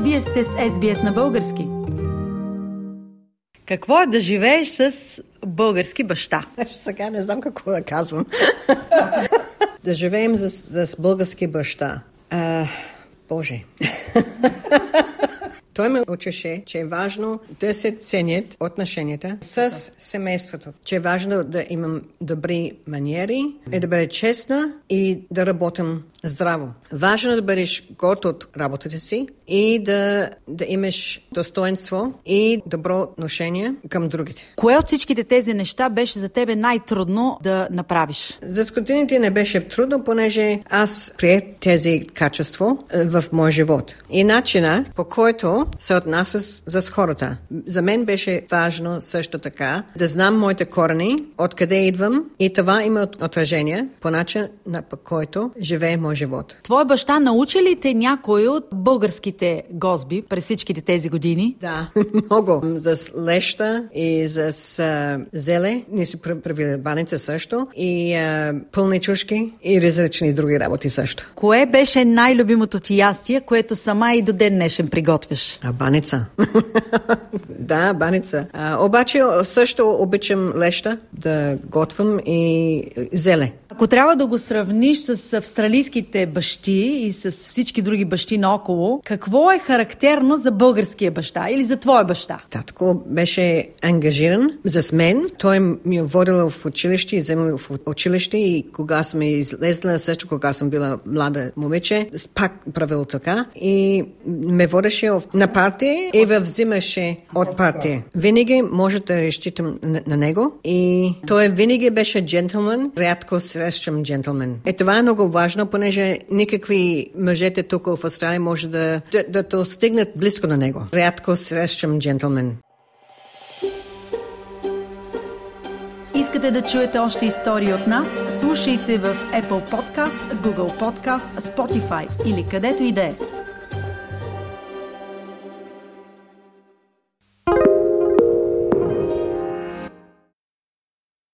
Вие сте с SBS на български. Какво е да живееш с български баща? Сега не знам какво да казвам. да живеем с, с български баща. А, Боже. Той ме учеше, че е важно да се ценят отношенията с семейството. Че е важно да имам добри маниери, и да бъда честна и да работим здраво. Важно е да бъдеш горд от работата си и да, да имаш достоинство и добро отношение към другите. Кое от всичките тези неща беше за тебе най-трудно да направиш? За годините не беше трудно, понеже аз приех тези качества е, в моя живот. И начина, по който се отнася с, хората. За мен беше важно също така да знам моите корени, откъде идвам и това има отражение по начин, по който живее мой живот. Твой баща научи ли те някой от българските гозби през всичките тези години? Да, много. За леща и за зеле. Ние сме правили баница също. И а, пълни чушки и различни други работи също. Кое беше най-любимото ти ястие, което сама и до ден днешен приготвяш? А, баница. да, баница. А, обаче също обичам леща да готвям и зеле. Ако трябва да го сравниш с австралийските бащи и с всички други бащи наоколо, какво е характерно за българския баща или за твоя баща? Татко беше ангажиран с мен. Той ми е водил в училище и вземал в училище и кога сме излезла, също кога съм била млада момиче, пак правил така и ме водеше на партия и ме взимаше от партия. Винаги може да разчитам на, на него и той винаги беше джентлмен, рядко срещам джентлмен. И това е много важно, понеже никакви мъжете тук в Австралия може да, да, да достигнат близко на него. Рядко срещам джентлмен. Искате да чуете още истории от нас? Слушайте в Apple Podcast, Google Podcast, Spotify или където и да е.